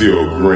still great.